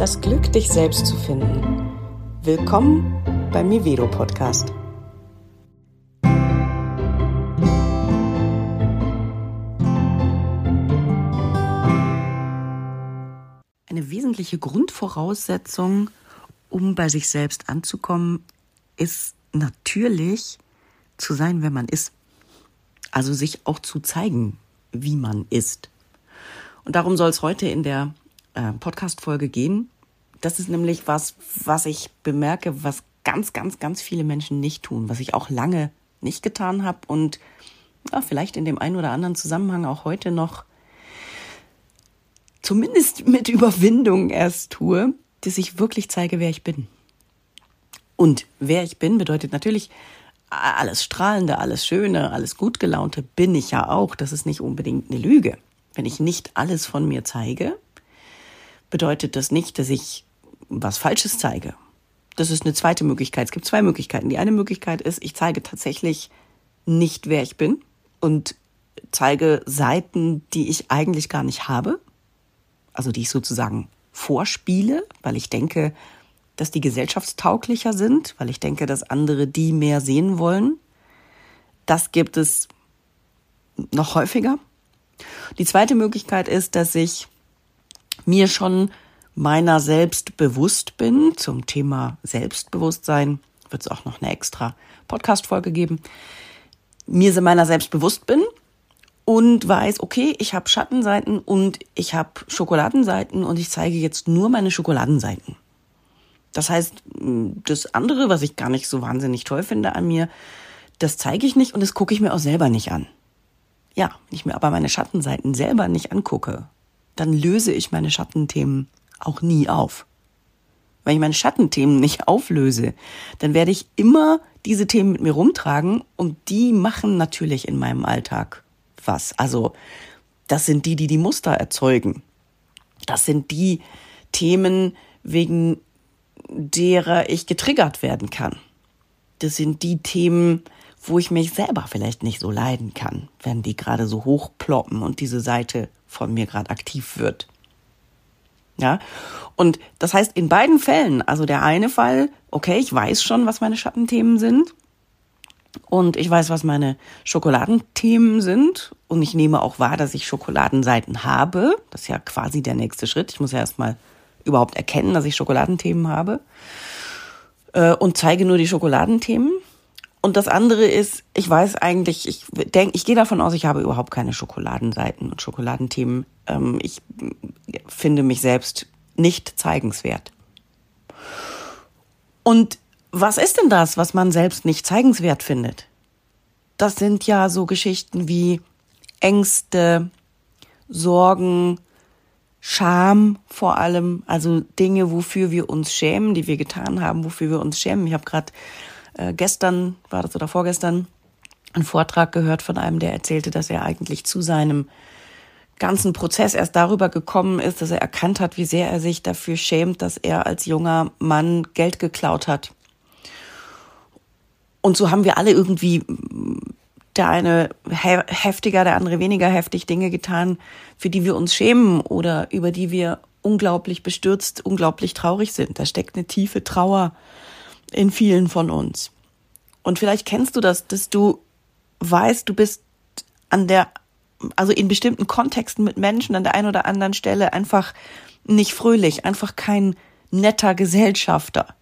das Glück, dich selbst zu finden. Willkommen beim Mivedo Podcast. Eine wesentliche Grundvoraussetzung, um bei sich selbst anzukommen, ist natürlich zu sein, wer man ist. Also sich auch zu zeigen, wie man ist. Und darum soll es heute in der äh, Podcast-Folge gehen. Das ist nämlich was, was ich bemerke, was ganz, ganz, ganz viele Menschen nicht tun, was ich auch lange nicht getan habe und ja, vielleicht in dem einen oder anderen Zusammenhang auch heute noch zumindest mit Überwindung erst tue, dass ich wirklich zeige, wer ich bin. Und wer ich bin bedeutet natürlich alles Strahlende, alles Schöne, alles gut gelaunte bin ich ja auch. Das ist nicht unbedingt eine Lüge. Wenn ich nicht alles von mir zeige, bedeutet das nicht, dass ich was Falsches zeige. Das ist eine zweite Möglichkeit. Es gibt zwei Möglichkeiten. Die eine Möglichkeit ist, ich zeige tatsächlich nicht, wer ich bin und zeige Seiten, die ich eigentlich gar nicht habe. Also die ich sozusagen vorspiele, weil ich denke, dass die gesellschaftstauglicher sind, weil ich denke, dass andere die mehr sehen wollen. Das gibt es noch häufiger. Die zweite Möglichkeit ist, dass ich mir schon meiner selbst bewusst bin. Zum Thema Selbstbewusstsein wird es auch noch eine extra Podcast-Folge geben. Mir meiner selbst bewusst bin und weiß, okay, ich habe Schattenseiten und ich habe Schokoladenseiten und ich zeige jetzt nur meine Schokoladenseiten. Das heißt, das andere, was ich gar nicht so wahnsinnig toll finde an mir, das zeige ich nicht und das gucke ich mir auch selber nicht an. Ja, wenn ich mir aber meine Schattenseiten selber nicht angucke, dann löse ich meine Schattenthemen auch nie auf. Wenn ich meine Schattenthemen nicht auflöse, dann werde ich immer diese Themen mit mir rumtragen und die machen natürlich in meinem Alltag was. Also das sind die, die die Muster erzeugen. Das sind die Themen, wegen derer ich getriggert werden kann. Das sind die Themen, wo ich mich selber vielleicht nicht so leiden kann, wenn die gerade so hochploppen und diese Seite von mir gerade aktiv wird. Ja, und das heißt in beiden Fällen, also der eine Fall, okay, ich weiß schon, was meine Schattenthemen sind und ich weiß, was meine Schokoladenthemen sind und ich nehme auch wahr, dass ich Schokoladenseiten habe. Das ist ja quasi der nächste Schritt. Ich muss ja erstmal überhaupt erkennen, dass ich Schokoladenthemen habe äh, und zeige nur die Schokoladenthemen. Und das andere ist, ich weiß eigentlich, ich denke, ich gehe davon aus, ich habe überhaupt keine Schokoladenseiten und Schokoladenthemen. Ähm, ich finde mich selbst nicht zeigenswert. Und was ist denn das, was man selbst nicht zeigenswert findet? Das sind ja so Geschichten wie Ängste, Sorgen, Scham vor allem, also Dinge, wofür wir uns schämen, die wir getan haben, wofür wir uns schämen. Ich habe gerade äh, gestern, war das oder vorgestern, einen Vortrag gehört von einem, der erzählte, dass er eigentlich zu seinem ganzen Prozess erst darüber gekommen ist, dass er erkannt hat, wie sehr er sich dafür schämt, dass er als junger Mann Geld geklaut hat. Und so haben wir alle irgendwie der eine heftiger, der andere weniger heftig Dinge getan, für die wir uns schämen oder über die wir unglaublich bestürzt, unglaublich traurig sind. Da steckt eine tiefe Trauer in vielen von uns. Und vielleicht kennst du das, dass du weißt, du bist an der, also in bestimmten Kontexten mit Menschen an der einen oder anderen Stelle einfach nicht fröhlich, einfach kein netter Gesellschafter.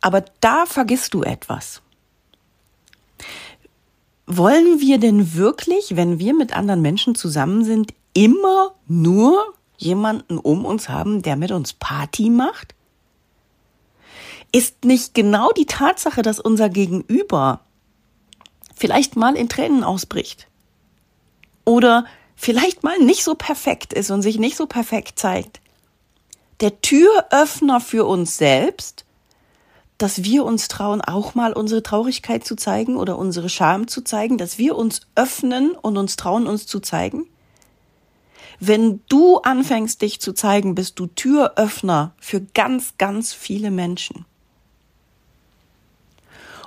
Aber da vergisst du etwas. Wollen wir denn wirklich, wenn wir mit anderen Menschen zusammen sind, immer nur jemanden um uns haben, der mit uns Party macht? Ist nicht genau die Tatsache, dass unser Gegenüber vielleicht mal in Tränen ausbricht oder vielleicht mal nicht so perfekt ist und sich nicht so perfekt zeigt, der Türöffner für uns selbst, dass wir uns trauen, auch mal unsere Traurigkeit zu zeigen oder unsere Scham zu zeigen, dass wir uns öffnen und uns trauen, uns zu zeigen? Wenn du anfängst, dich zu zeigen, bist du Türöffner für ganz, ganz viele Menschen.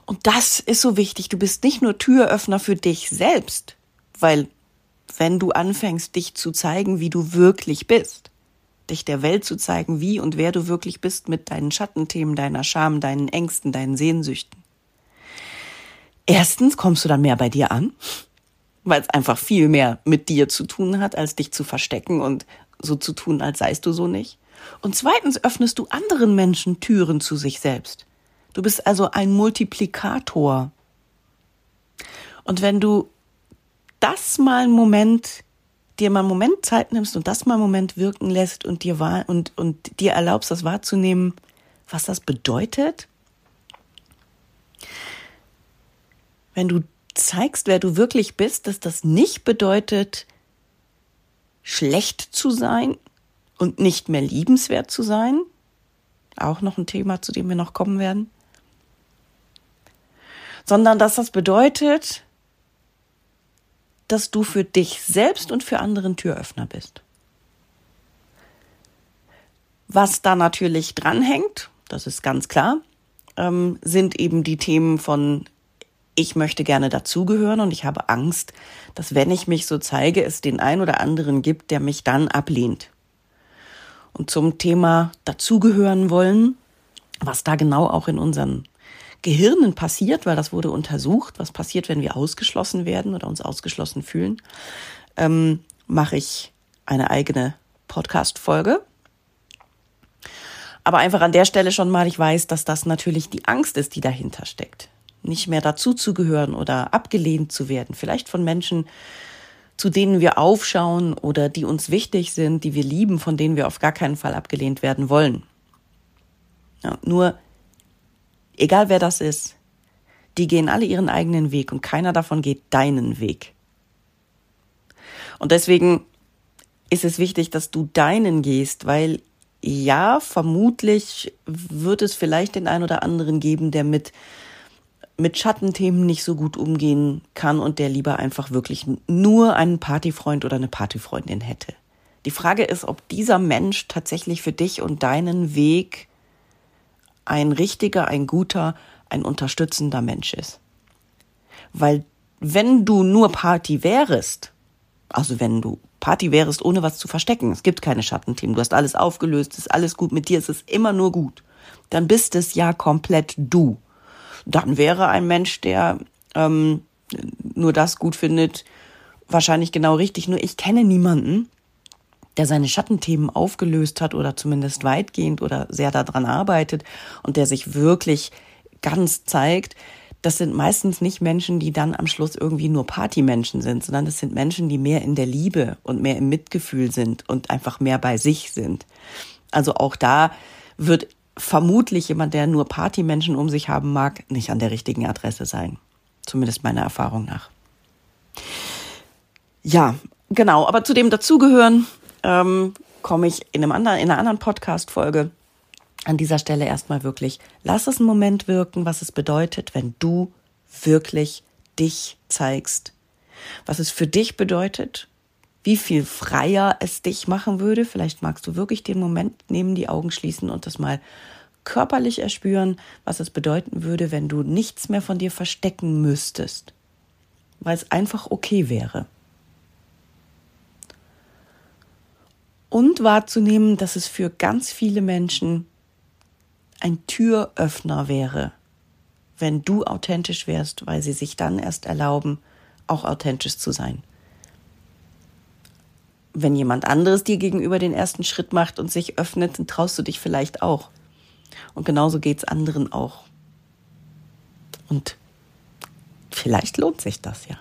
Und das ist so wichtig. Du bist nicht nur Türöffner für dich selbst, weil wenn du anfängst, dich zu zeigen, wie du wirklich bist, dich der Welt zu zeigen, wie und wer du wirklich bist mit deinen Schattenthemen, deiner Scham, deinen Ängsten, deinen Sehnsüchten. Erstens kommst du dann mehr bei dir an, weil es einfach viel mehr mit dir zu tun hat, als dich zu verstecken und so zu tun, als seist du so nicht. Und zweitens öffnest du anderen Menschen Türen zu sich selbst. Du bist also ein Multiplikator. Und wenn du das mal einen Moment, dir mal einen Moment Zeit nimmst und das mal einen Moment wirken lässt und dir und, und dir erlaubst, das wahrzunehmen, was das bedeutet, wenn du zeigst, wer du wirklich bist, dass das nicht bedeutet, schlecht zu sein und nicht mehr liebenswert zu sein. Auch noch ein Thema, zu dem wir noch kommen werden. Sondern dass das bedeutet, dass du für dich selbst und für anderen Türöffner bist. Was da natürlich dranhängt, das ist ganz klar, ähm, sind eben die Themen von ich möchte gerne dazugehören und ich habe Angst, dass wenn ich mich so zeige, es den einen oder anderen gibt, der mich dann ablehnt. Und zum Thema dazugehören wollen, was da genau auch in unseren Gehirnen passiert, weil das wurde untersucht, was passiert, wenn wir ausgeschlossen werden oder uns ausgeschlossen fühlen, ähm, mache ich eine eigene Podcast-Folge. Aber einfach an der Stelle schon mal, ich weiß, dass das natürlich die Angst ist, die dahinter steckt nicht mehr dazuzugehören oder abgelehnt zu werden. Vielleicht von Menschen, zu denen wir aufschauen oder die uns wichtig sind, die wir lieben, von denen wir auf gar keinen Fall abgelehnt werden wollen. Ja, nur, egal wer das ist, die gehen alle ihren eigenen Weg und keiner davon geht deinen Weg. Und deswegen ist es wichtig, dass du deinen gehst, weil ja, vermutlich wird es vielleicht den einen oder anderen geben, der mit mit Schattenthemen nicht so gut umgehen kann und der lieber einfach wirklich nur einen Partyfreund oder eine Partyfreundin hätte. Die Frage ist, ob dieser Mensch tatsächlich für dich und deinen Weg ein richtiger, ein guter, ein unterstützender Mensch ist. Weil wenn du nur Party wärst, also wenn du Party wärst, ohne was zu verstecken, es gibt keine Schattenthemen, du hast alles aufgelöst, es ist alles gut mit dir, es ist immer nur gut, dann bist es ja komplett du dann wäre ein Mensch, der ähm, nur das gut findet, wahrscheinlich genau richtig. Nur ich kenne niemanden, der seine Schattenthemen aufgelöst hat oder zumindest weitgehend oder sehr daran arbeitet und der sich wirklich ganz zeigt. Das sind meistens nicht Menschen, die dann am Schluss irgendwie nur Partymenschen sind, sondern das sind Menschen, die mehr in der Liebe und mehr im Mitgefühl sind und einfach mehr bei sich sind. Also auch da wird vermutlich jemand, der nur Partymenschen um sich haben mag, nicht an der richtigen Adresse sein. Zumindest meiner Erfahrung nach. Ja, genau. Aber zu dem dazugehören ähm, komme ich in, einem anderen, in einer anderen Podcast-Folge. An dieser Stelle erstmal wirklich, lass es einen Moment wirken, was es bedeutet, wenn du wirklich dich zeigst. Was es für dich bedeutet, wie viel freier es dich machen würde. Vielleicht magst du wirklich den Moment nehmen, die Augen schließen und das mal körperlich erspüren, was es bedeuten würde, wenn du nichts mehr von dir verstecken müsstest, weil es einfach okay wäre. Und wahrzunehmen, dass es für ganz viele Menschen ein Türöffner wäre, wenn du authentisch wärst, weil sie sich dann erst erlauben, auch authentisch zu sein wenn jemand anderes dir gegenüber den ersten Schritt macht und sich öffnet, dann traust du dich vielleicht auch. Und genauso geht's anderen auch. Und vielleicht lohnt sich das ja.